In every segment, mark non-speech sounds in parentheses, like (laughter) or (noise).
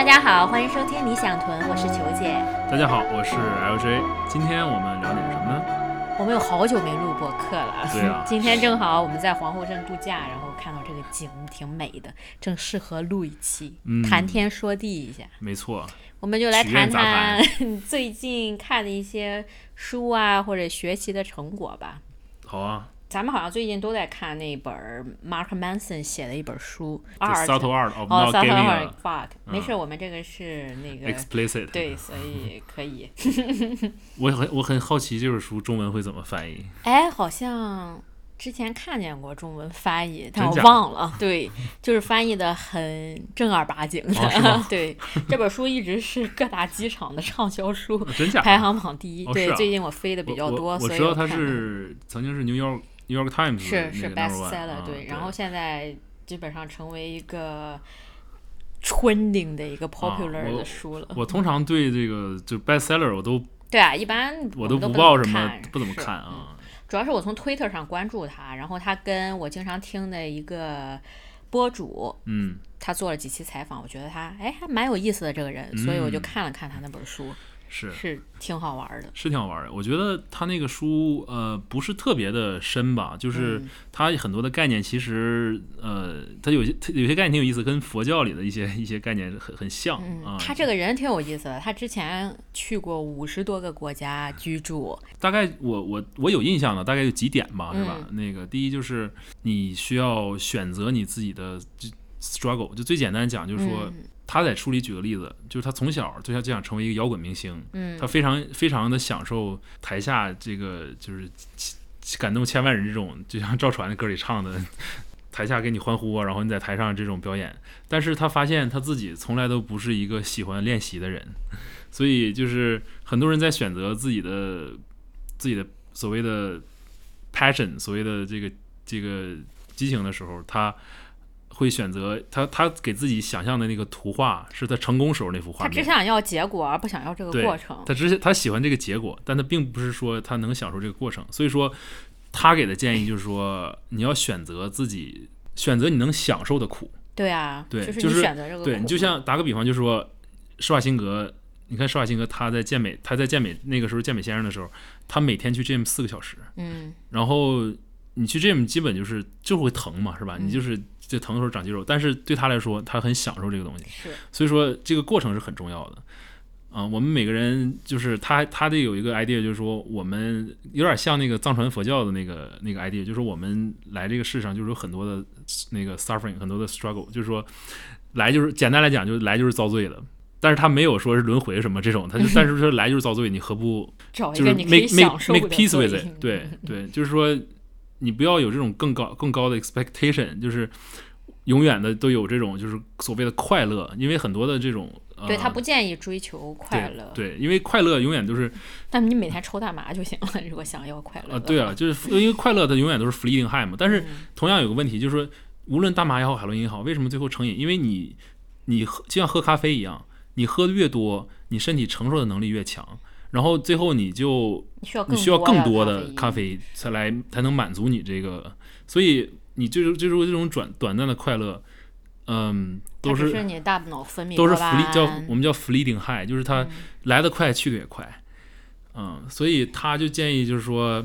大家好，欢迎收听理想屯，我是球姐。大家好，我是 LJ。今天我们聊点什么呢？我们有好久没录播客了，对啊 (laughs) 今天正好我们在皇后镇度假，然后看到这个景挺美的，正适合录一期，嗯谈天说地一下。没错，我们就来谈谈 (laughs) 最近看的一些书啊，或者学习的成果吧。好啊。咱们好像最近都在看那本儿 Mark Manson 写的一本书二 subtle art of 哦 giving art a fuck，没嗯事，我们这个是那个 explicit。对，所以可以。(laughs) 我很我很好奇这本书中文会怎么翻译。哎，好像之前看见过中文翻译，但我忘了。对，就是翻译的很正儿八经的。(laughs) 对，这本书一直是各大机场的畅销书？排行榜第一。对，最近我飞的比较多，所以我知道它是曾经是 New York New York Times 是是那个 number one，bestseller，啊对，然后现在基本上成为一个 trending 的一个 popular 的书了。我通常对这个就 bestseller 我都 (laughs) 对啊，一般我都不不抱什么不怎么看啊。主要是我从 Twitter 上关注他，然后他跟我经常听的一个博主，嗯，他做了几期采访，我觉得他哎还蛮有意思的这个人，所以我就嗯。看了看他那本书，是是挺好玩的。是挺好玩的。我觉得他那个书呃不是特别的深吧，就是他很多的概念其实呃他有些它有些概念挺有意思，跟佛教里的一些一些概念很很像啊嗯，。他这个人挺有意思的，他之前去过五十多个国家居住，大概我我我有印象的大概有几点吧，是吧？嗯那个第一就是你需要选择你自己的就 struggle，就最简单讲就是说。嗯他在书里举个例子，就是他从小就想就想成为一个摇滚明星，嗯他非常非常的享受台下这个就是感动千万人这种，就像赵传的歌里唱的，(laughs) 台下给你欢呼啊，然后你在台上这种表演。但是他发现他自己从来都不是一个喜欢练习的人，(laughs) 所以就是很多人在选择自己的自己的所谓的 passion，所谓的这个这个激情的时候，他。会选择他，他给自己想象的那个图画是他成功时候那幅画面。他只想要结果，而不想要这个过程。他只是他喜欢这个结果，但他并不是说他能享受这个过程。所以说，他给的建议就是说，你要选择自己选择你能享受的苦。对啊，就是你对就是选择这个对你就像打个比方，就是说施瓦辛格，你看施瓦辛格他在健美，他在健美那个时候健美先生的时候，他每天去 gym 四个小时，嗯然后你去 gym 基本就是就会疼嘛，是吧？嗯你就是就疼的时候长肌肉，但是对他来说，他很享受这个东西。是所以说这个过程是很重要的。啊、我们每个人就是他，他得有一个 idea，就是说我们有点像那个藏传佛教的那个那个 idea，就是我们来这个世上就是有很多的那个 suffering，很多的 struggle，就是说来就是简单来讲，就是来就是遭罪的。但是他没有说是轮回什么这种，他就但是说来就是遭罪，你何不就是找一个你可以 make 享 make 受 make 的 peace with it？对对，就是说你不要有这种更高更高的 expectation，就是永远的都有这种就是所谓的快乐，因为很多的这种呃，对他不建议追求快乐，对，对，因为快乐永远都是但你每天抽大麻就行了。如果想要快乐啊，(laughs) 对啊，就是因为快乐它永远都是 fleeting high 嘛。但是嗯同样有个问题，就是说无论大麻也好，海洛因也好，为什么最后成瘾？因为你你喝就像喝咖啡一样，你喝的越多，你身体承受的能力越强，然后最后你就你需要你需要更多的的咖啡才来才能满足你这个，所以你就是就是这种短短暂的快乐，嗯，都是是你大脑分泌都是福利叫我们叫 fleeting high，就是它嗯。来得快去得也快，嗯，所以他就建议就是说，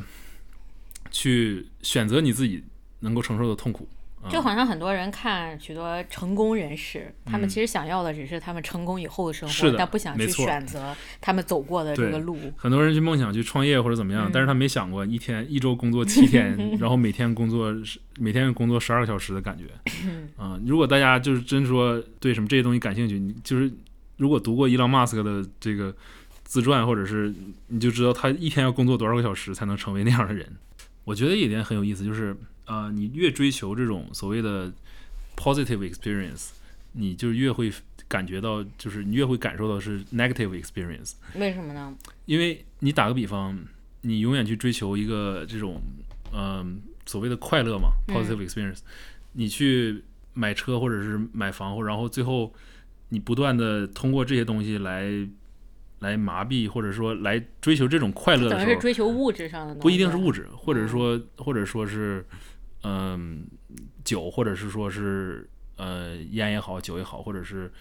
去选择你自己能够承受的痛苦，嗯就好像很多人看许多成功人士，他们嗯其实想要的只是他们成功以后的生活，是但不想去选择他们走过的这个路。很多人去梦想去创业或者怎么样，嗯但是他没想过一天一周工作七天，(laughs) 然后每天工作十每天工作十二个小时的感觉。嗯、如果大家就是真说对什么这些东西感兴趣，你就是如果读过伊朗马斯克的这个自传，或者是你就知道他一天要工作多少个小时才能成为那样的人。我觉得一点很有意思，就是呃，你越追求这种所谓的 positive experience，你就越会感觉到，就是你越会感受到是 negative experience。为什么呢？因为你打个比方，你永远去追求一个这种，嗯、所谓的快乐嘛嗯，positive experience，、你去买车或者是买房，然后最后你不断的通过这些东西来来麻痹，或者说来追求这种快乐的时候，是追求物质上的，不一定是物质，或者嗯说或者说是，嗯、酒，或者是说是呃烟也好，酒也好，或者是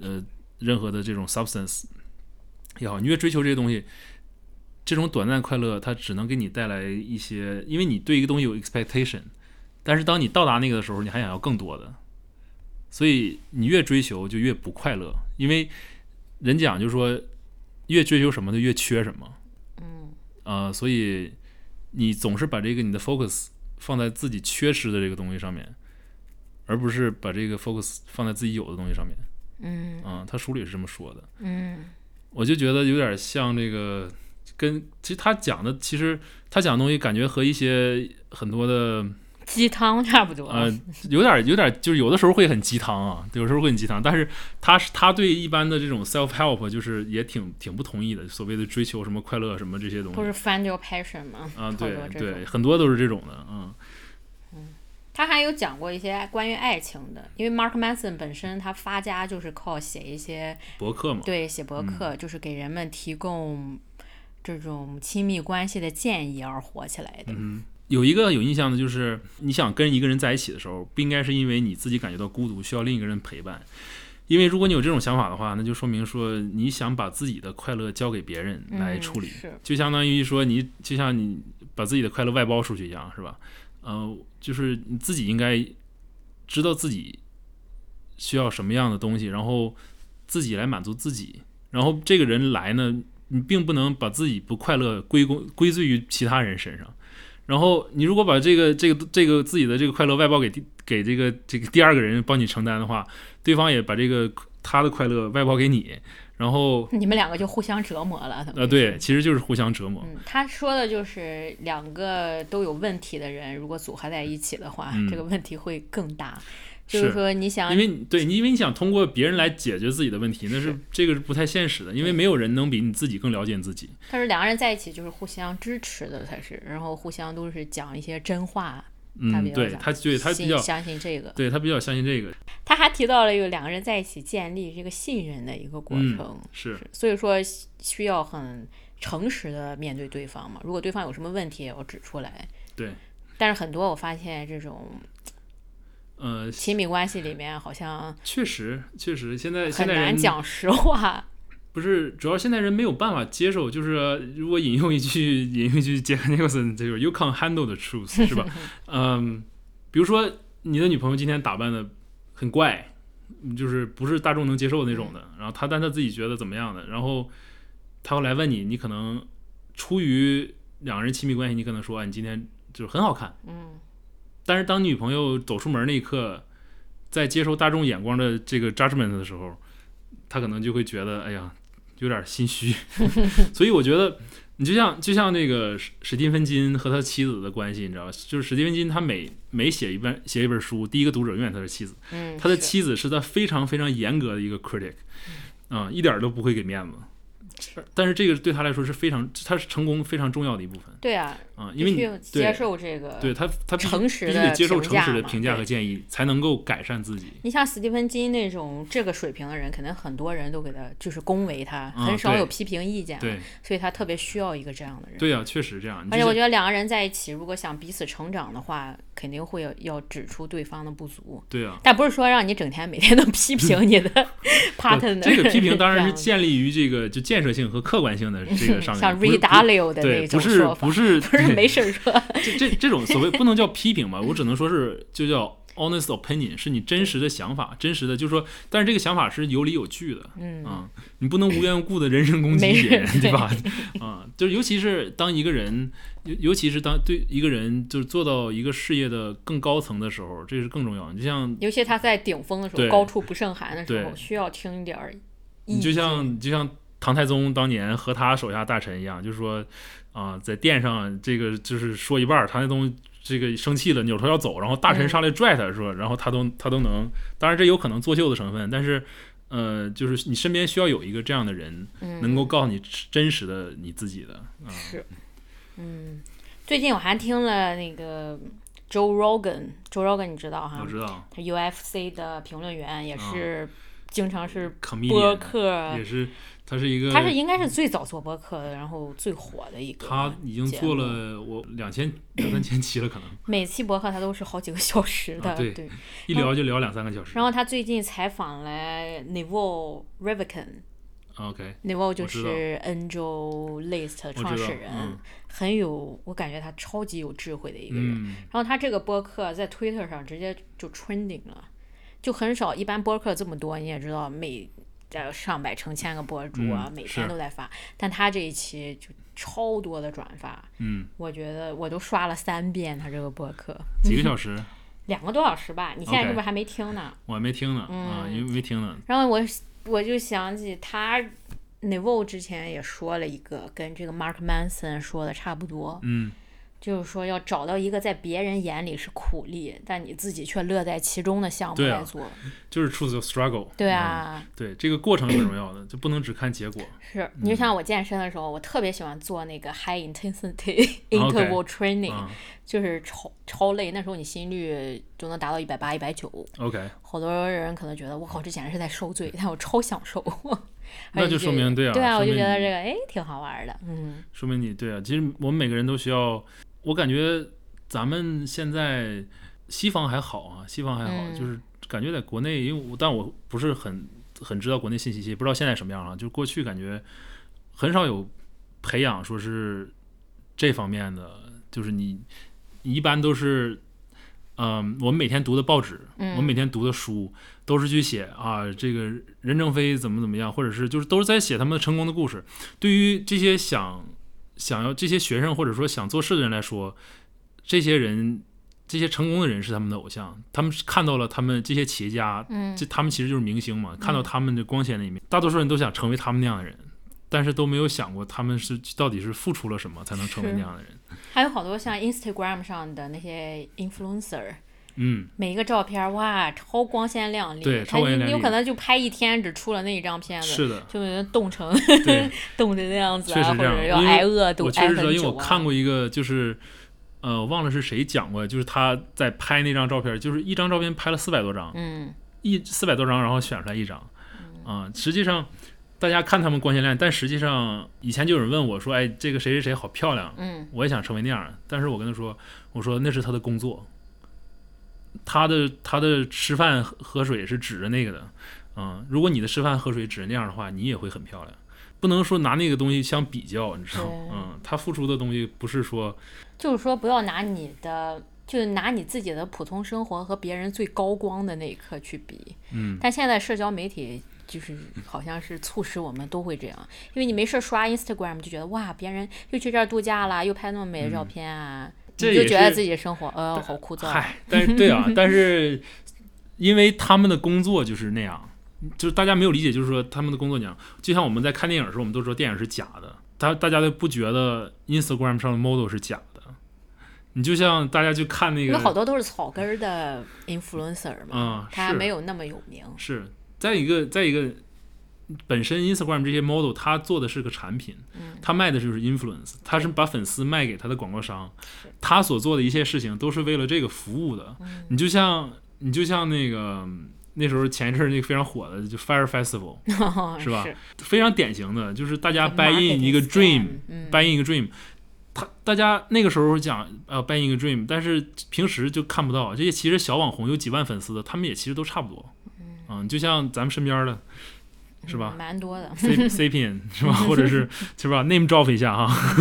呃任何的这种 substance 也好，你越追求这些东西，这种短暂快乐它只能给你带来一些，因为你对一个东西有 expectation，但是当你到达那个的时候，你还想要更多的，所以你越追求就越不快乐，因为人讲就是说，越追求什么就越缺什么。嗯啊，所以你总是把这个你的 focus 放在自己缺失的这个东西上面，而不是把这个 focus 放在自己有的东西上面。嗯。嗯，他书里是这么说的，嗯。我就觉得有点像这个，跟其实他讲的，其实他讲的东西感觉和一些很多的鸡汤差不多。呃，有点有点就是有的时候会很鸡汤啊，有时候会很鸡汤，但是他是他对一般的这种 self help 就是也挺挺不同意的，所谓的追求什么快乐什么这些东西不是 find your passion 吗？啊，对对，很多都是这种的，嗯。他还有讲过一些关于爱情的，因为 Mark Manson 本身他发家就是靠写一些博客嘛，对写博客，就是给人们提供这种亲密关系的建议而火起来的。嗯，有一个有印象的就是，你想跟一个人在一起的时候，不应该是因为你自己感觉到孤独，需要另一个人陪伴。因为如果你有这种想法的话，那就说明说你想把自己的快乐交给别人来嗯处理，是就相当于说你就像你把自己的快乐外包出去一样，是吧？呃，就是你自己应该知道自己需要什么样的东西，然后自己来满足自己。然后这个人来呢，你并不能把自己不快乐归功归罪于其他人身上。然后你如果把这个这个这个自己的这个快乐外包给第给这个这个第二个人帮你承担的话，对方也把这个他的快乐外包给你，然后你们两个就互相折磨了。呃对，其实就是互相折磨。嗯，他说的就是两个都有问题的人，如果组合在一起的话，嗯这个问题会更大。就是是说，你想因为你对你，因为你想通过别人来解决自己的问题，那是是这个是不太现实的，因为没有人能比你自己更了解你自己。他说两个人在一起就是互相支持的才是，然后互相都是讲一些真话。他比嗯，较讲对他，对他比较，相信这个。对他比较相信这个。他还提到了有两个人在一起建立这个信任的一个过嗯程，是，所以说需要很诚实的面对对方嘛。如果对方有什么问题，也要指出来。对，但是很多我发现这种呃，亲密关系里面好像确实，确实，现在现很难在人讲实话。(laughs) 不是，主要现在人没有办法接受，就是如果引用一句 (laughs) 引用一句杰克尼克森，就是 “You can't handle the truth”，是吧？(laughs) 嗯，比如说你的女朋友今天打扮的很怪，就是不是大众能接受的那种的，然后她但她自己觉得怎么样的，然后她会来问你，你可能出于两个人亲密关系，你可能说，啊，你今天就是很好看，嗯，但是当女朋友走出门那一刻，在接受大众眼光的这个 judgment 的时候，他可能就会觉得，哎呀，有点心虚。(laughs) 所以我觉得，你就像就像那个史史蒂芬金和他妻子的关系，你知道吧？就是史蒂芬金他每每写一本写一本书，第一个读者永远他是妻子，嗯，他的妻子是他非常非常严格的一个 critic，啊、一点儿都不会给面子。是但是这个对他来说是非常，他是成功非常重要的一部分对啊，啊、因为你接受这个。对他，他诚实的必须得接受评诚实的评价和建议，才能够改善自己。你像斯蒂芬金那种这个水平的人，肯定很多人都给他就是恭维他，嗯很少有批评意见了，对所以他特别需要一个这样的人。对呀、确实这样。而且我觉得两个人在一起，如果想彼此成长的话，肯定会有要指出对方的不足，对呀、但不是说让你整天每天都批评你的 (laughs) partner。这个批评当然是建立于这个就建设性和客观性的这个上面，(laughs) 像 Ray Dalio 的对，那不是种说法，不是不是 (laughs) 没事儿说。这这这种所谓不能叫批评吧，我只能说是就叫 honest opinion，是你真实的想法，真实的就是说，但是这个想法是有理有据的，嗯啊，你不能无缘无故的人身攻击别人，对吧？(laughs) 啊，就是尤其是当一个人，尤尤其是当对一个人就是做到一个事业的更高层的时候，这是更重要的。你就像尤其他在顶峰的时候，高处不胜寒的时候，需要听一点儿。你就像就像唐太宗当年和他手下大臣一样，就是说啊、在殿上这个就是说一半儿，唐太宗这个生气了，扭头要走，然后大臣嗯。上来拽他说，然后他都他都能，当然这有可能作秀的成分，但是呃，就是你身边需要有一个这样的人，嗯。能够告诉你真实的你自己的啊、是，嗯，最近我还听了那个 Joe Rogan，Joe Rogan 你知道哈？我？知道，他 UFC 的评论员，也是经常是播客也，是，他是一个，他是应该是最早做播客的，然后最火的一个。他已经做。了我两千两三千期了，可能 (laughs) 每期博客他都是好几个小时的，啊对一聊就聊两三个小时。然后他最近采访了 Ravikant。OK，Neville 就是 Angel List 我知道创始人，嗯很有，我感觉他超级有智慧的一个人。嗯，然后他这个播客在 Twitter 上直接就 trending 了，就很少，一般播客这么多，你也知道，每呃上百成千个博主啊，嗯每天都在发，但他这一期就超多的转发，嗯，我觉得我都刷了三遍他这个播客，(laughs) 几个小 (laughs) 时两个多小时吧，你现在是不是还没听呢？我还没听呢啊，嗯因为没听呢。然后我我就想起他 Neville 之前也说了一个跟这个 Mark Manson 说的差不多，嗯，就是说要找到一个在别人眼里是苦力，但你自己却乐在其中的项目来做。就是 choose struggle。对嗯，啊，对，这个过程很重要的，就不能只看结果。是你就像我健身的时候，我特别喜欢做那个 high intensity (laughs) interval training，、啊就是超超累，那时候你心率就能达到一百八、一百九。，OK，好多人可能觉得我靠，这简直是在受罪，但我超享受。(laughs) 那就说明对啊对啊，我就觉得这个哎挺好玩的，嗯说明你对啊。其实我们每个人都需要，我感觉咱们现在西方还好啊，西方还好，嗯就是感觉在国内，因为我但我不是很很知道国内信息系，不知道现在什么样啊。就是过去感觉很少有培养说是这方面的，就是你你一般都是。嗯，我们每天读的报纸，嗯我们每天读的书，都是去写啊，这个任正非怎么怎么样，或者是就是都是在写他们成功的故事。对于这些想想要这些学生或者说想做事的人来说，这些人这些成功的人是他们的偶像，他们是看到了他们这些企业家，嗯这他们其实就是明星嘛，看到他们的光鲜的一面，大多数人都想成为他们那样的人。但是都没有想过他们是到底是付出了什么才能成为那样的人。还有好多像 Instagram 上的那些 influencer，嗯，每一个照片哇超光鲜亮丽，对超光鲜亮丽你有可能就拍一天只出了那一张片子，是的，就冻成，冻成那样子啊，确实这样或者要挨饿都我确实知道，因为我看啊。过一个，就是呃，我忘了是谁讲过，就是他在拍那张照片，就是一张照片拍了四百多张，嗯，一四百多张，然后选出来一张，啊、实际上大家看他们光鲜亮丽，但实际上以前就有人问我说，哎，这个谁谁谁好漂亮，嗯，我也想成为那样，但是我跟他说，我说那是他的工作，他的他的吃饭喝喝水是指着那个的，嗯，如果你的吃饭喝水指着那样的话，你也会很漂亮。不能说拿那个东西相比较，你知道吗？嗯，他付出的东西不是说，就是说不要拿你的。就拿你自己的普通生活和别人最高光的那一刻去比，嗯，但现在社交媒体就是好像是促使我们都会这样，因为你没事刷 Instagram 就觉得哇，别人又去这儿度假啦，又拍那么美的照片啊，嗯就觉得自己的生活呃好枯燥。嗨，但是对啊，但是 (laughs) 因为他们的工作就是那样，就是大家没有理解，就是说他们的工作那样，就像我们在看电影的时候，我们都说电影是假的，大大家都不觉得 Instagram 上的 model 是假的。你就像大家去看那个，有好多都是草根儿的 (laughs) influencer 嘛，嗯他没有那么有名。是再一个，再一个，本身 Instagram 这些 model 他做的是个产品，嗯他卖的就是 influence，他是把粉丝卖给他的广告商是，他所做的一切事情都是为了这个服务的。嗯你就像你就像那个那时候前一阵儿那个非常火的就 Fire Festival，(laughs) 是吧非常典型的就是大家 buy in 一个 dream，buy、嗯 in 一个 dream。他大家那个时候讲呃 buy in 一个 dream，但是平时就看不到这些。其实小网红有几万粉丝的，他们也其实都差不多。嗯，就像咱们身边的，是吧嗯？蛮多的。C C P N 是吧？(laughs) 或者是是吧？Name drop 一下哈，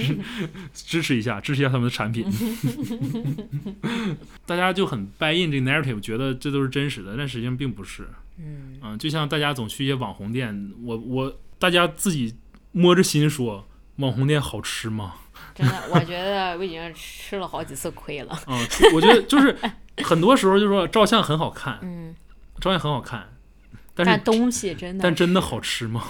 (laughs) 支持一下，支持一下他们的产品。(laughs) 大家就很 buy in 这个 narrative，觉得这都是真实的，但实际上并不是。嗯，嗯，就像大家总去一些网红店，我我大家自己摸着心说，网红店好吃吗？真的，我觉得我已经吃了好几次亏了。嗯，我觉得就是很多时候就说照相很好看，嗯，照相很好看，但东西真的，但真的好吃吗？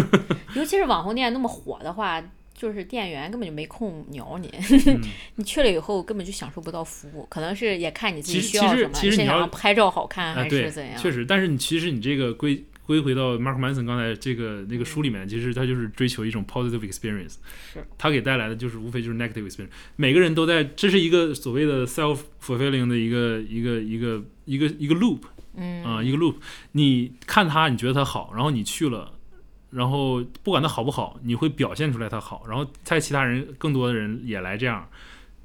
(laughs) 尤其是网红店那么火的话，就是店员根本就没空鸟你，(laughs) 嗯你去了以后根本就享受不到服务，可能是也看你自己需要什么，是其实你要拍照好看啊，还是怎样？，确实，但是你其实你这个归归回到 Mark Manson 刚才这个那个书里面，其实他就是追求一种 positive experience，是他给带来的就是无非就是 negative experience。每个人都在，这是一个所谓的 self fulfilling 的一个一个一个一个一个一个 loop 嗯啊、一个 loop。你看它，你觉得它好，然后你去了，然后不管它好不好，你会表现出来它好，然后在其他人更多的人也来这样。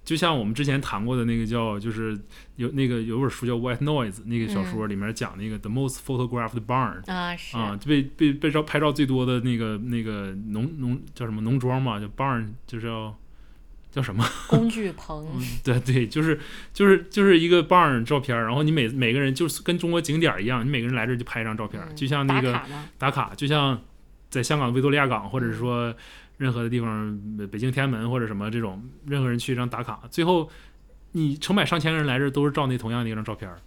就像我们之前谈过的那个叫，就是有那个有本书叫《White Noise》，那个小说里面讲那个 The Most Photographed Barn，啊是啊，就被被被照拍照最多的那个那个农农叫什么农庄嘛，叫 barn，就是叫叫什么？(laughs) 工具棚，嗯，对对，就是就是就是一个 barn 照片儿，然后你每每个人就是跟中国景点儿一样，你每个人来这儿就拍一张照片儿，嗯就像那个打卡，打卡，就像在香港维多利亚港，或者是说任何的地方，北北京天安门或者什么这种，任何人去一张打卡，最后你成百上千个人来这儿都是照那同样的一张照片儿，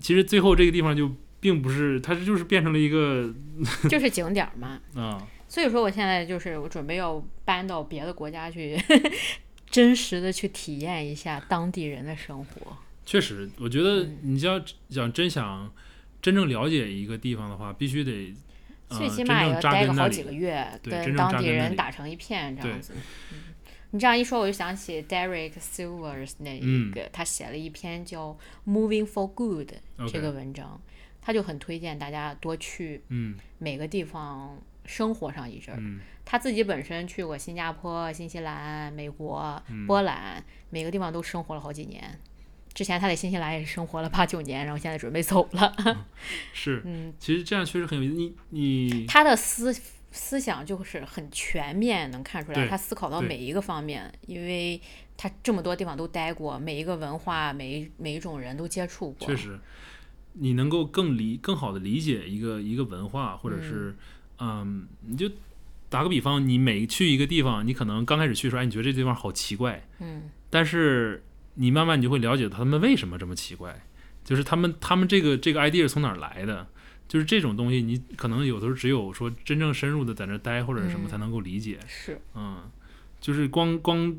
其实最后这个地方就并不是，它就是变成了一个 (laughs) 就是景点儿嘛。啊。(laughs) 所以说，我现在就是我准备要搬到别的国家去，真实的去体验一下当地人的生活。确实，我觉得嗯你要想真想真正了解一个地方的话，必须得呃最起码也要待个好几个月，跟当地人打成一片这样子。嗯你这样一说，我就想起 Derek Silvers 那一嗯个，他写了一篇叫《Moving for Good》这个文章，他就很推荐大家多去嗯每个地方生活上一阵儿。嗯他自己本身去过新加坡、新西兰、美国、嗯波兰，每个地方都生活了好几年。之前他在新西兰也是生活了八九年，然后现在准备走了。(laughs) 是，嗯，其实这样确实很有意思。你你他的思思想就是很全面，能看出来他思考到每一个方面，因为他这么多地方都待过，每一个文化、每一每一种人都接触过。确实，你能够更理更好的理解一个一个文化，或者是嗯你就打个比方，你每去一个地方，你可能刚开始去的时候，哎，你觉得这地方好奇怪，嗯，但是你慢慢你就会了解他们为什么这么奇怪，就是他们他们这个这个 idea 是从哪儿来的，就是这种东西，你可能有的时候只有说真正深入的在那儿待或者什么嗯才能够理解，是。嗯，就是光光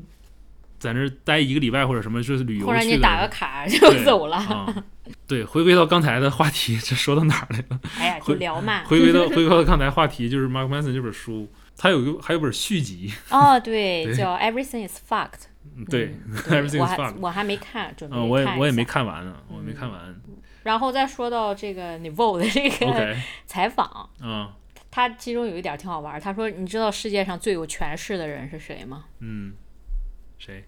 在那儿待一个礼拜或者什么，就是旅游或者你打个卡就走了，啊。对，回归到刚才的话题，这说到哪儿来了？哎呀，就聊嘛。回归到 (laughs) 回归到刚才话题，就是 Mark Manson 这本书，他有一个还有本续集，哦，对，(laughs) 对叫 Everything is Fucked。嗯对嗯对，Everything is fucked。我还没看，准备嗯，我也看我也没。看完呢，我没看完。然后再说到这个 Niveau 的这个 (laughs) 采访，嗯他其中有一点挺好玩。他说：“你知道世界上最有权势的人是谁吗？嗯，谁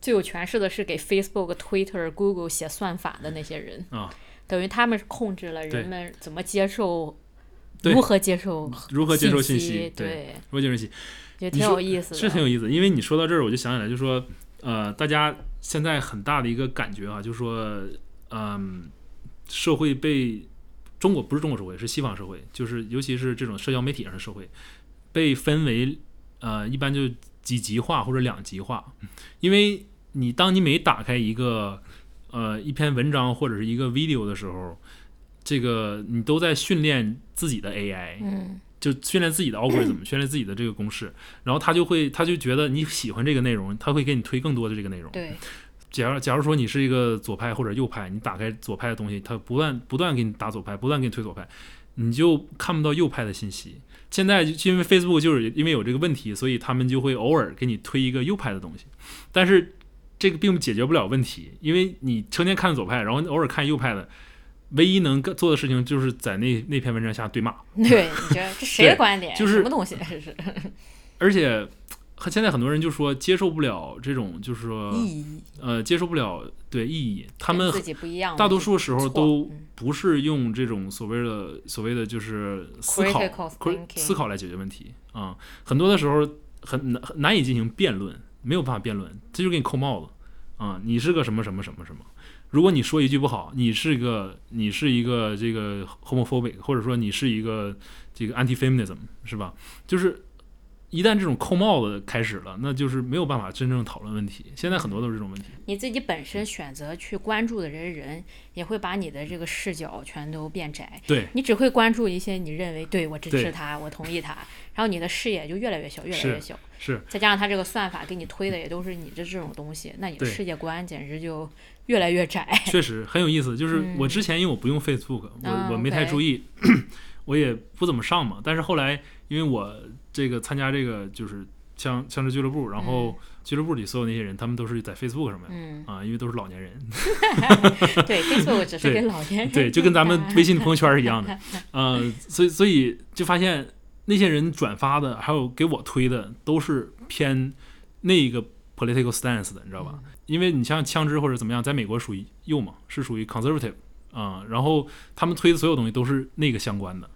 最有权势的是给 Facebook、Twitter、Google 写算法的那些人，啊？等于他们是控制了人们怎么接受，如何接受如何接受信息。对，如何接受信息？也挺有意思的。是挺有意思，因为你说到这儿，我就想起来，就说，呃，大家现在很大的一个感觉啊，就是说，嗯，社会被中国不是中国社会，是西方社会，就是尤其是这种社交媒体上的社会，被分为呃，一般就几极化或者两极化，因为你当你每打开一个呃一篇文章或者是一个 video 的时候，这个你都在训练自己的 AI，嗯就训练自己的 algorithm，训练自己的这个公式，然后他就会，他就觉得你喜欢这个内容，他会给你推更多的这个内容。对，假如假如说你是一个左派或者右派，你打开左派的东西，它不断不断给你打左派，不断给你推左派，你就看不到右派的信息。现在就因为 Facebook 就是因为有这个问题，所以他们就会偶尔给你推一个右派的东西，但是这个并解决不了问题，因为你成天看左派，然后偶尔看右派的。唯一能做的事情就是在那那篇文章下对骂，(laughs) 对，你觉得这谁的观点？(laughs) 就是什么东西？这是 (laughs) 而且现在很多人就说接受不了这种，就是说意义，呃接受不了对意义，他们自己不一样大多数时候都嗯不是用这种所谓的所谓的就是思考思考来解决问题啊、很多的时候很难很难以进行辩论，没有办法辩论，这就给你扣帽子啊、你是个什么什么什么什么。如果你说一句不好，你是一个你是一个这个 homophobic，或者说你是一个这个 anti-feminism，是吧？就是一旦这种扣帽子开始了，那就是没有办法真正讨论问题。现在很多都是这种问题。你自己本身选择去关注的人人，也会把你的这个视角全都变窄。对，你只会关注一些你认为对我支持他，我同意他，然后你的视野就越来越小，越来越小。是再加上他这个算法给你推的也都是你的这种东西，那你的世界观简直就越来越窄。确实很有意思。就是嗯我之前因为我不用 Facebook，、啊我我没太注意，(clears throat) 我也不怎么上嘛。但是后来因为我这个参加这个就是枪枪支俱乐部，然后俱乐部里所有那些人，他们都是在 Facebook 上面。嗯，啊，因为都是老年人，(laughs) 对，Facebook 只是对给老年人对，(laughs) 就跟咱们微信的朋友友圈是一样的，(laughs) 呃，所以所以就发现那些人转发的，还有给我推的，都是偏那个 political stance 的，你知道吧？因为你像枪支或者怎么样，在美国属于右嘛，是属于 conservative 啊、然后他们推的所有东西都是那个相关的。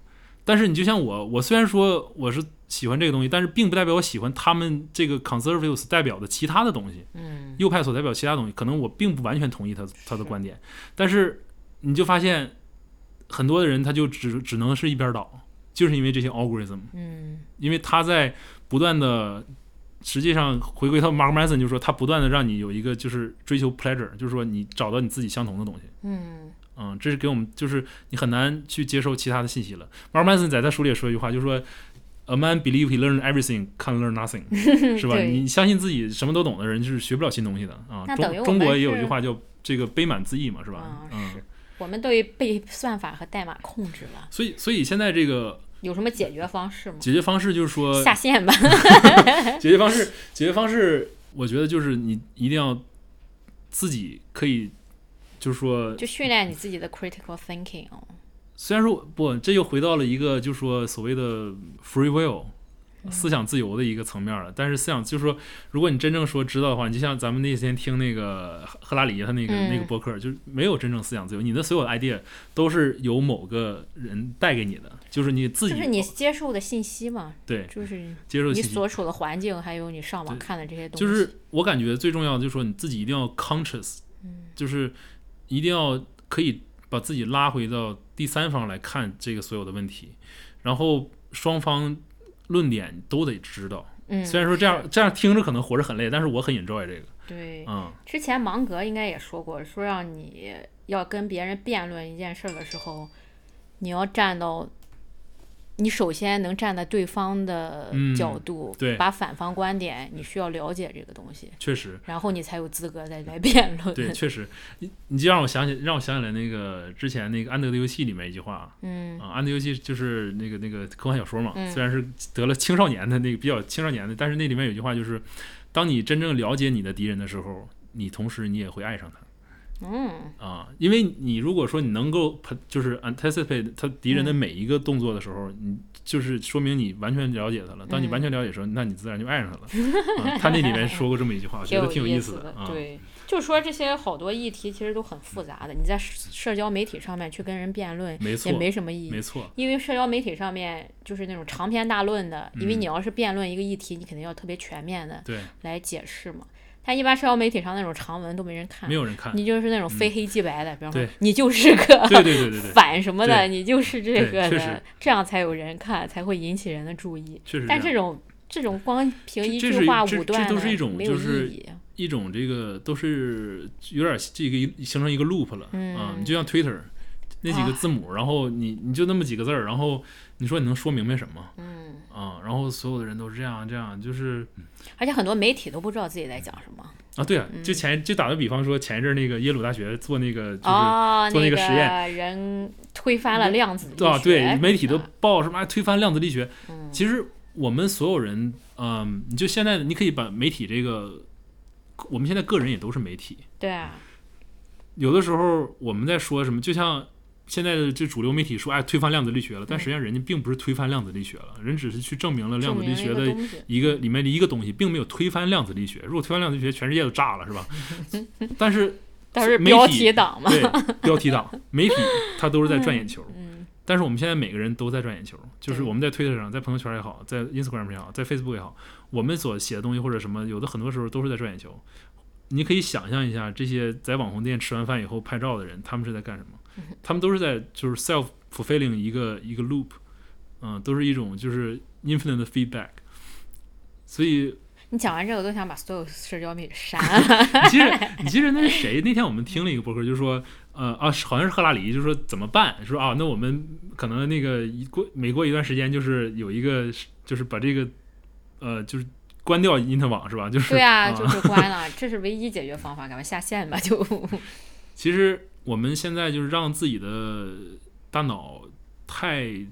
但是你就像我，我虽然说我是喜欢这个东西，但是并不代表我喜欢他们这个 conservatives 代表的其他的东西。嗯，右派所代表其他东西，可能我并不完全同意他他的观点，但是你就发现很多的人他就只只能是一边倒，就是因为这些 algorithm，嗯因为他在不断的，实际上回归到 Mark Manson 就是说他不断的让你有一个就是追求 pleasure，就是说你找到你自己相同的东西。嗯嗯，这是给我们，就是你很难去接受其他的信息了。Mark Manson 在他书里也说一句话，就是说，A man believe he learn everything, can learn nothing，(laughs) 是吧？你相信自己什么都懂的人，就是学不了新东西的啊。中中国也有一句话叫这个杯满自溢嘛，是吧？啊嗯是，我们都被算法和代码控制了，所以所以现在这个有什么解决方式吗？解决方式就是说，下线吧。(laughs) 解决方式，解决方式，我觉得就是你一定要自己可以，就是说，就训练你自己的 critical thinking 哦。虽然说不，这又回到了一个就是说所谓的 free will 嗯思想自由的一个层面了。但是思想就是说，如果你真正说知道的话，你就像咱们那天听那个赫拉里他那个、嗯那个播客，就是没有真正思想自由，你的所有的 idea 都是由某个人带给你的，就是你自己就是你接受的信息嘛，对就是接受。你所处的环境，还有你上网看的这些东西。就是我感觉最重要的就是说你自己一定要 conscious，就是嗯一定要可以把自己拉回到第三方来看这个所有的问题，然后双方论点都得知道。嗯，虽然说这样这样听着可能活着很累，但是我很 enjoy 这个。对，嗯，之前芒格应该也说过，说让你要跟别人辩论一件事儿的时候，你要站到，你首先能站在对方的嗯角度，对把反方观点，你需要了解这个东西，确实，然后你才有资格再来辩论。对，确实，你你就让我想起让我想起来那个之前那个安德的游戏里面一句话。嗯啊，安德游戏就是那个那个科幻小说嘛，嗯虽然是得了青少年的那个比较青少年的，但是那里面有句话就是，当你真正了解你的敌人的时候，你同时你也会爱上他。嗯啊，因为你如果说你能够就是 anticipate 他敌人的嗯每一个动作的时候，你就是说明你完全了解他了。当你完全了解的时候，那你自然就爱上他了。啊、他那里面说过这么一句话，我觉得挺有意意思的啊。对，就是说这些好多议题其实都很复杂的，你在社社交媒体上面去跟人辩论没错也，没什么意义没。错，因为社交媒体上面就是那种长篇大论的，因为嗯你要是辩论一个议题，你肯定要特别全面的对，来解释嘛。但一般社交媒体上那种长文都没人看没，有人看。你就是那种非黑即白的，比方说你就是个对对对对对，(laughs) 反什么的，你就是这个的，这样才有人看，才会引起人的注意。确实这。但这种这种光凭一句话这武断是一种没有就是意义。一种这个都是有点这个形成一个 loop 了，嗯啊，你就像 Twitter 那几个字母，然后你你就那么几个字儿，然后你说你能说明白什么嗯，啊？然后所有的人都是这样这样，就是而且很多媒体都不知道自己在讲什么。啊，对啊，就前就打个比方说，前一阵儿那个耶鲁大学做那个就是。哦，做那个个实验人推翻了量子。啊，对，媒体都报什么哎推翻量子力学。嗯其实我们所有人，嗯，你就现在你可以把媒体这个，我们现在个人也都是媒体。对啊，有的时候我们在说什么，就像现在的这主流媒体说，哎，推翻量子力学了，但实际上人家并不是推翻量子力学了，人只是去证明了量子力学的一个里面的一个东西，并没有推翻量子力学。如果推翻量子力学，全世界都炸了，是吧？(laughs) 但是但是标题党嘛。对标题党媒体，它都是在赚眼球。嗯，但是我们现在每个人都在赚眼球，就是我们在推特上，在朋友圈也好，在 Instagram 也好，在 Facebook 也好，我们所写的东西或者什么，有的很多时候都是在赚眼球。你可以想象一下，这些在网红店吃完饭以后拍照的人，他们是在干什么？他们都是在就是 self fulfilling 一个一个 loop，嗯，都是一种就是 infinite 的 feedback。所以 (laughs) 你讲完这个，我都想把所有社交媒体删了。(laughs) 你记着，你记着那是谁？那天我们听了一个博客，就是说，呃啊，好像是赫拉里，就是说怎么办？说啊，那我们可能那个一过每过一段时间，就是有一个，就是把这个，呃，就是关掉因特网是吧？就是对啊，啊就是关了，这是唯一解决方法，赶快下线吧，就。(laughs) 其实我们现在就是让自己的大脑太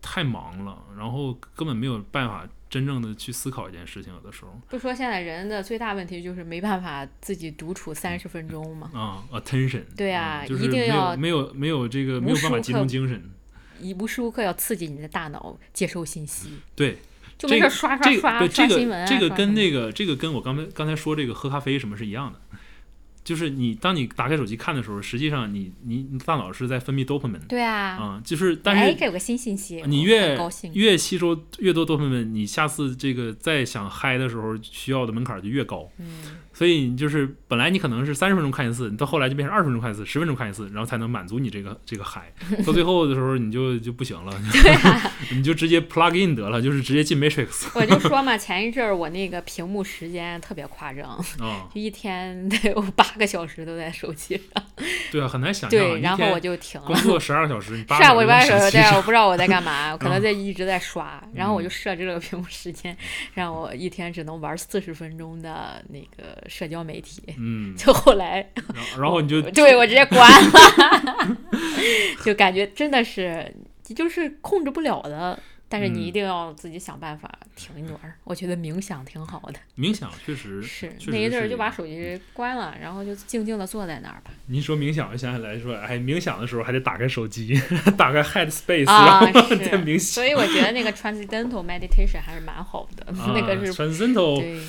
太忙了，然后根本没有办法真正的去思考一件事情，有的时候。不说现在人的最大问题就是没办法自己独处三十分钟嘛？啊，attention，对啊嗯就是一定没有要没有没有这个没有办法集中精神，一无时无刻要刺激你的大脑接收信息，对，就没事这个刷刷这个刷刷新闻啊个这个跟那个这个跟我刚才刚才说这个喝咖啡什么是一样的，就是你当你打开手机看的时候，实际上你你你大脑是在分泌多巴胺，对啊，啊、就是但是哎这有个新信息，你越越吸收越多多巴胺，你下次这个再想嗨的时候需要的门槛就越高。嗯，所以你就是本来你可能是三十分钟看一次，你到后来就变成二十分钟看一次，十分钟看一次，然后才能满足你这个 (laughs) 这个嗨。到最后的时候你就就 (laughs) 不行了，你就直接 plug in 得了，就是直接进 Matrix 我就说嘛，前一阵儿我那个屏幕时间特别夸张，啊、就一天得有八个小时都在手机上，对啊，很难想象。对，然后我就停了工。作十二个小时，你八 (laughs) 是啊，我一个小时在手机上我不知道我在干嘛，我可能嗯在一直在刷，然后我就设置了个屏幕时间，让我一天只能玩四十分钟的那个社交媒体。嗯，就后来，然后你就 (laughs) 对我直接关了，(laughs) 就感觉真的是就是控制不了的。但是你嗯一定要自己想办法停一段儿。我觉得冥想挺好的，冥想确实是确那一阵儿就把手机关了，然后就静静的坐在那儿吧。您说冥想，我想起来说，哎，冥想的时候还得打开手机，(laughs) 打开 Headspace，、啊，然后再，冥想。所以我觉得那个 transcendental meditation 还是蛮好的，那个啊是 transcendental，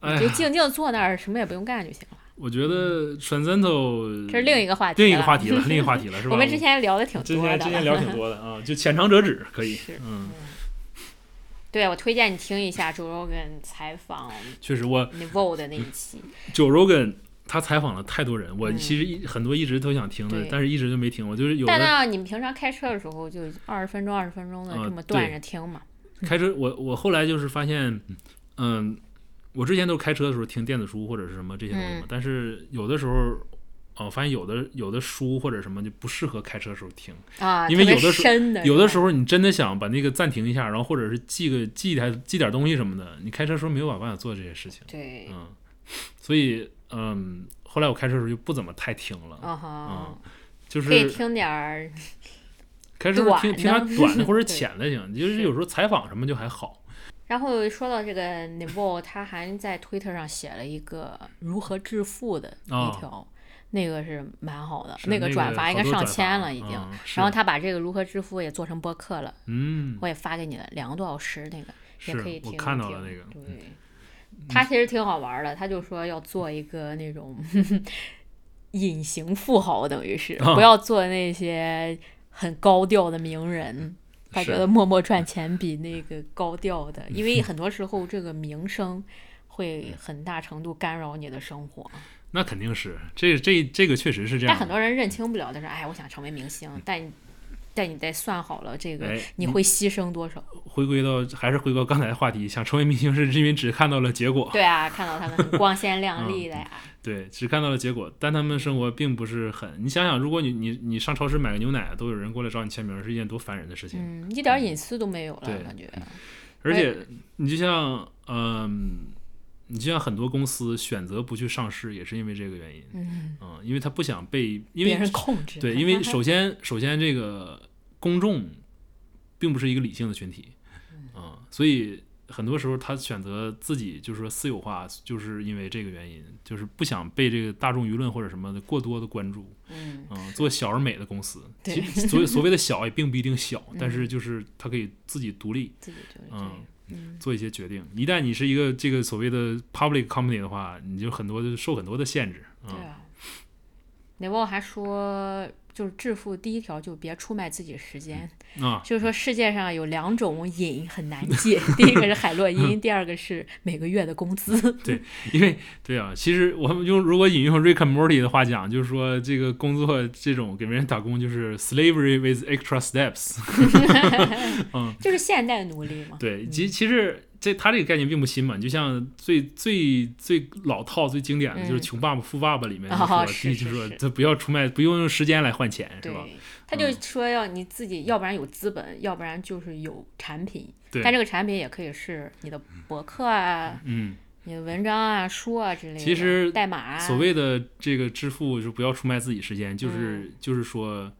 对，哎呀，就静静坐那儿，什么也不用干就行了。我觉得 transcendental 这是另一个话题，另一个话题了，另一个话题了，是吧？(laughs) 我们之前聊的挺多的之，前之前聊挺多的啊，就浅尝辄止可以，嗯，对，我推荐你听一下 Joe Rogan 采访确实我 Niveau 的那一期。Joe Rogan 他采访了太多人，我嗯其实一很多一直都想听的，但是一直就没听。我就是有的但呢，你们平常开车的时候就二十分钟、二十分钟的呃这么断着听嘛？开车，我我后来就是发现，嗯，我之前都是开车的时候听电子书或者是什么这些东西嘛嗯，但是有的时候。哦，发现有的有的书或者什么就不适合开车的时候听，啊，因为有的时候的，有的时候候你真的想把那个暂停一下，然后或者是记个记台记点东西什么的，你开车时候没有办法做这些事情，对，嗯，所以嗯，后来我开车的时候就不怎么太听了，啊哈，就可以是听点儿，开车听点短的 (laughs) 或者浅的行，就是是有时候采访什么就还好，然后说到这个 Niveau，他还在推特上写了一个如何致富的一哦条，那个是蛮好的，那个转发应该上千了已已经。嗯、然后他把这个如何致富也做成播客了，嗯我也发给你了，两个多小时那个也可以听一听。我看到了那个对，他其实挺好玩的，他就说要做一个那种 (laughs) 隐形富豪，等于是啊不要做那些很高调的名人。他觉得默默赚钱比那个高调的，因为很多时候这个名声会很大程度干扰你的生活。那肯定是这这这个确实是这样，但很多人认清不了，的是：“哎，我想成为明星。”但你但你得算好了这个哎你会牺牲多少。回归到还是回归到刚才的话题，想成为明星是因为只看到了结果，对啊，看到他们很光鲜亮丽的呀。(laughs) 对，只看到了结果，但他们生活并不是很。你想想，如果你你你上超市买个牛奶，都有人过来找你签名，是一件多烦人的事情。嗯，一点隐私都没有了，对感觉。而且你就像嗯，你就像很多公司选择不去上市，也是因为这个原因。嗯，嗯，因为他不想被因别为人控制。对，因为首 (laughs) 先首先这个公众并不是一个理性的群体，嗯，所以很多时候他选择自己就是说私有化，就是因为这个原因，就是不想被这个大众舆论或者什么的过多的关注，嗯，嗯，做小而美的公司，对其实所谓 (laughs) 所谓的小也并不一定小，但嗯是就是他可以自己独立嗯做一些决定。一旦你是一个这个所谓的 public company 的话，你就很多的受很多的限制，嗯，对啊。雷沃还说，就是致富第一条就别出卖自己时间。啊，就是说世界上有两种瘾很难戒，第一个是海洛因，第二个是每个月的工资。对因为对啊，其实我们用如果引用 Rick and Morty 的话讲，就是说这个工作这种给别人打工就是 slavery with extra steps。(laughs) 嗯，就是现代奴隶嘛。对，其其实这他这个概念并不新嘛，你就像最最最老套、最经典的就是《嗯穷爸爸富爸爸》里面就哦说，是第就说他不要出卖，不用用时间来换钱，是吧？他就说要你自己，要不然有资本，要不然就是有产品。对但这个产品也可以是你的博客啊、嗯，你的文章啊、书啊之类的。其实代码啊，所谓的这个支付，就是不要出卖自己时间，就是、嗯就是说，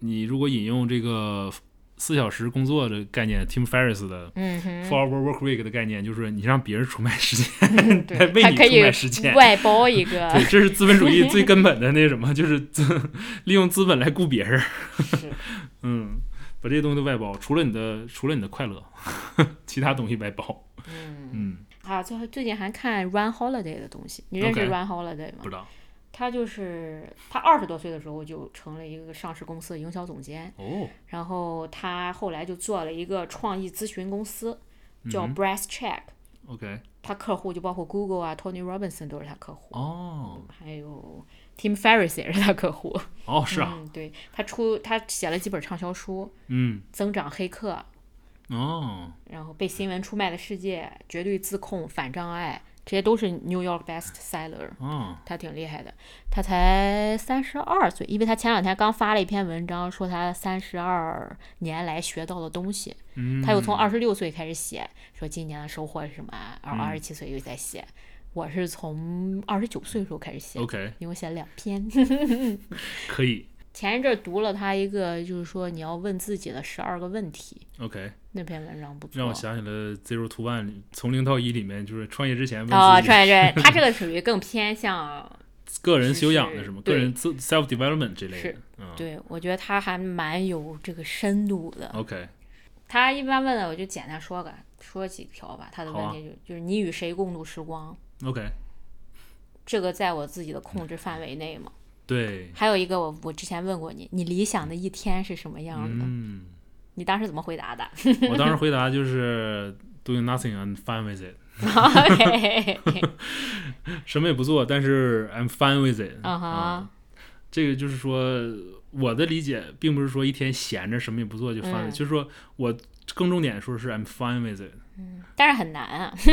你如果引用这个四小时工作的概念，Tim Ferriss 的嗯哼，Four Hour Work Week 的概念，就是你让别人出卖时间，(laughs) 对，为你出还可以卖时间。外包一个，(laughs) 对，这是资本主义最 (laughs) 根本的那什么，就是资利用资本来雇别人。是嗯，把这些东西都外包，除了你的除了你的快乐，其他东西外包。嗯。嗯，啊，最后最近还看 Run Holiday 的东西，你认识 Run Holiday 吗不知道他就是他二十多岁的时候就成了一个上市公司的营销总监，哦，然后他后来就做了一个创意咨询公司，叫嗯 Brass Check，、OK，他客户就包括 Google 啊，Tony Robinson 都是他客户，哦。还有 Tim Ferriss 也是他客户。哦，是啊，嗯，对他出他写了几本畅销书，嗯，《增长黑客》，哦，然后被新闻出卖的世界、绝对自控、反障碍，这些都是 New York bestseller。嗯，他挺厉害的，他才三十二岁，因为他前两天刚发了一篇文章，说他三十二年来学到的东西。嗯，他又从二十六岁开始写，说今年的收获是什么，然后嗯二十七岁又在写。我是从二十九岁的时候开始写，OK，因为我写了两篇。(laughs) 可以前一阵儿读了他一个，就是说你要问自己的十二个问题，，OK，那篇文章不错。让我想起了 Zero to One 里从零到一里面，就是创业之前问哦，创业之前，(laughs) 他这个属于更偏向，(laughs) 个人修养的是什么，个人自 self development 这类的是，嗯对我觉得他还蛮有这个深度的。，OK，他一般问的，我就简单说个说几条吧。他的问题就、就是你与谁共度时光，OK，这个在我自己的控制范围内吗？对，还有一个我我之前问过你，你理想的一天是什么样的？嗯，你当时怎么回答的？(laughs) 我当时回答就是 doing nothing and fine with it，？OK，(laughs) (laughs) 什么也不做，但是 I'm fine with it，啊这个就是说，我的理解并不是说一天闲着什么也不做就 fine，、嗯。就是说我更重点说是 I'm fine with it，exactly。但是很难啊，(laughs)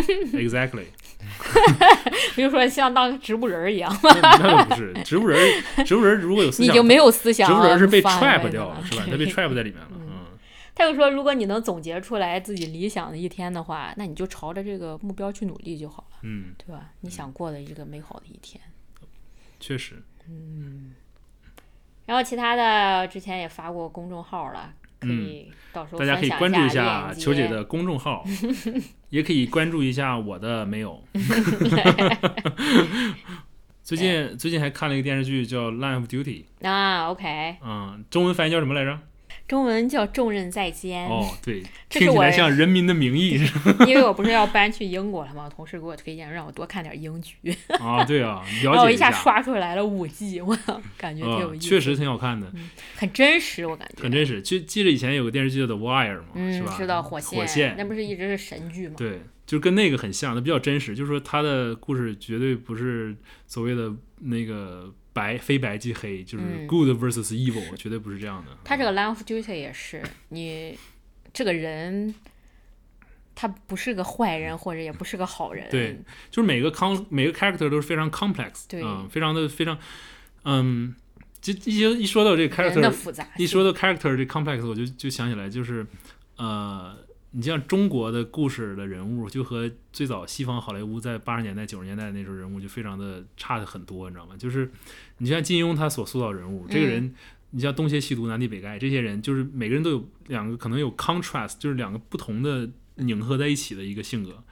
比如说像当植物人儿一样，那那倒不是，植物人儿，植物人儿如果有思想，你就没有思想了，植物人儿是被翻 trap 了掉了，是吧？他被 trap 在里面了，嗯他就说，如果你能总结出来自己理想的一天的话，那你就朝着这个目标去努力就好了，嗯，对吧？你想过的一个美好的一天。确实，嗯然后其他的之前也发过公众号了，可以到时候嗯大家可以关注一下球姐的公众号，也可以关注一下我的没有。(laughs) (laughs) 最近最近还看了一个电视剧叫《Line of Duty》，啊，OK，嗯，中文翻译叫什么来着？中文叫重任在肩。哦，对，(laughs) 这是我听起来像《人民的名义》是 (laughs) 吧 (laughs) 因为我不是要搬去英国了吗？同事给我推荐让我多看点英剧，啊，对啊，然后一下了解下，刷出来了五季，我感觉挺有嗯，意思，确实挺好看的，很真实，我感觉很真实。就记得以前有个电视剧叫《The Wire》嘛，是嗯，吧？知道火火线，那不是一直是神剧吗？对，就跟那个很像，它比较真实。就是说，他的故事绝对不是所谓的那个白非白即黑，就是嗯 good versus evil，、绝对不是这样的。他这个 Line of Duty 也是，你这个人他不是个坏人，或者也不是个好人，对就是每个 con 每个 character 都是非常 complex，对嗯，非常的非常，嗯，就一说一说到这个 character，复杂，一说到 character 这 complex，我就就想起来，就是呃，你像中国的故事的人物，就和最早西方好莱坞在八十年代、九十年代那时候人物就非常的差的很多，你知道吗？就是你像金庸他所塑造人物，这个人。你像东邪西毒、南帝北丐这些人，就是每个人都有两个可能有 contrast，就是两个不同的拧合在一起的一个性格。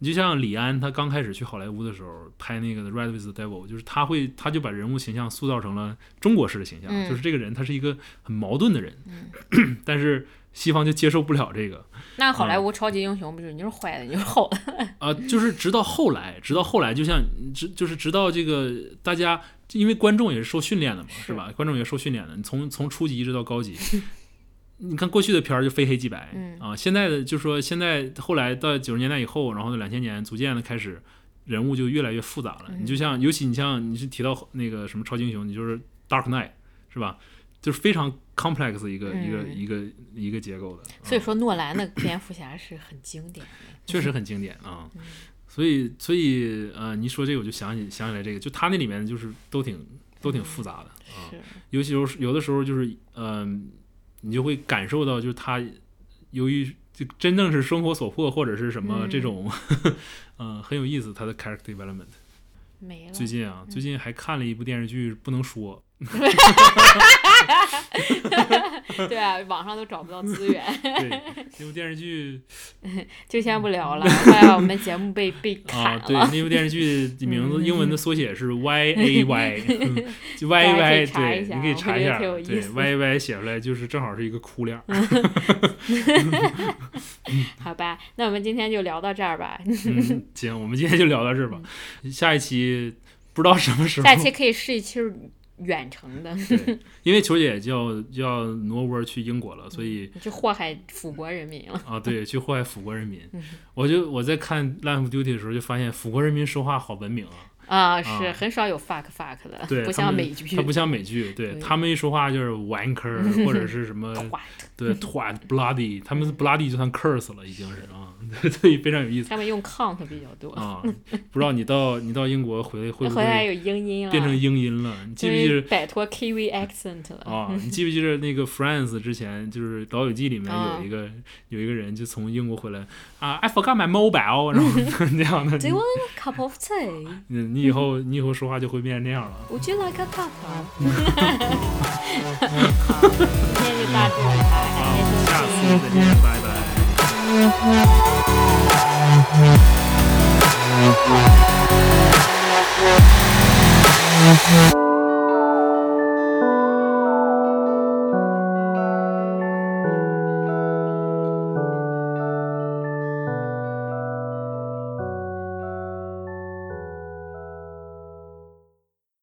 你就像李安，他刚开始去好莱坞的时候拍那个《The Red with the Devil》，就是他会他就把人物形象塑造成了中国式的形象，嗯就是这个人他是一个很矛盾的人，(clears throat) 但是西方就接受不了这个那好莱坞超级英雄不就是你是坏的，你是好的，(laughs) 啊、就是直到后来，直到后来，就像直就是直到这个大家，因为观众也是受训练的嘛，是是吧？观众也受训练的，你从从初级一直到高级。(laughs) 你看过去的片儿就非黑即白，嗯啊，现在的就说现在后来到九十年代以后，然后到两千年，逐渐的开始人物就越来越复杂了。嗯你就像，尤其你像你是提到那个什么超级英雄，你就是 Dark Knight 是吧？就是非常 complex 一个、一个嗯一个一个结构的。啊所以说诺兰的蝙蝠侠是很经典的，确实很经典啊。嗯所以，所以，呃，你一说这个，我就想起想起来这个，就他那里面就是都挺都挺复杂的啊。是，尤其有有的时候就是，嗯、你就会感受到，就是他由于就真正是生活所迫或者是什么嗯这种，嗯、很有意思。他的 character development。没了，最近啊，最近还看了一部电视剧，不能说，(laughs) 对啊，网上都找不到资源，对，那部电视剧 (laughs) 就先不聊了，怕我们节目被 (laughs) 被砍啊，了。对，那部电视剧的名字嗯英文的缩写是 Y A Y，嗯就 Y 大 A Y，对，你可以查一下，对挺有意思，Y A Y 写出来就是正好是一个哭脸儿。好吧，那我们今天就聊到这儿吧。嗯，行，我们今天就聊到这儿吧，下一期不知道什么时候，下期可以试一期远程的，对，因为球姐就要就要挪窝去英国了，所以就祸害腐国人民了。啊，对，去祸害腐国人民嗯。我就我在看《Life Duty》的时候，就发现腐国人民说话好文明啊，啊，是啊很少有 fuck fuck 的，对，不像美剧。它不像美剧，对对他们一说话就是 wanker (laughs) 或者是什么，对 twat bloody，他们 bloody 就算 curse 了，已经是啊，(laughs) 所以非常有意思他们用 count 比较多，啊。不知道你到你到英国回来会不会回来有英音了，变成英音了？你记不记得？摆脱 Kiwi accent 了？啊，你记不记得那个 Friends 之前就是《老友记》里面啊有一个、有一个人就从英国回来啊，I forgot my mobile，然后 (laughs) 那样的，Do you want a cup of tea? 你以后你以后说话就会变成那样了。Would you！今天就到这了，(laughs) 感谢收听，再见，拜拜。(laughs)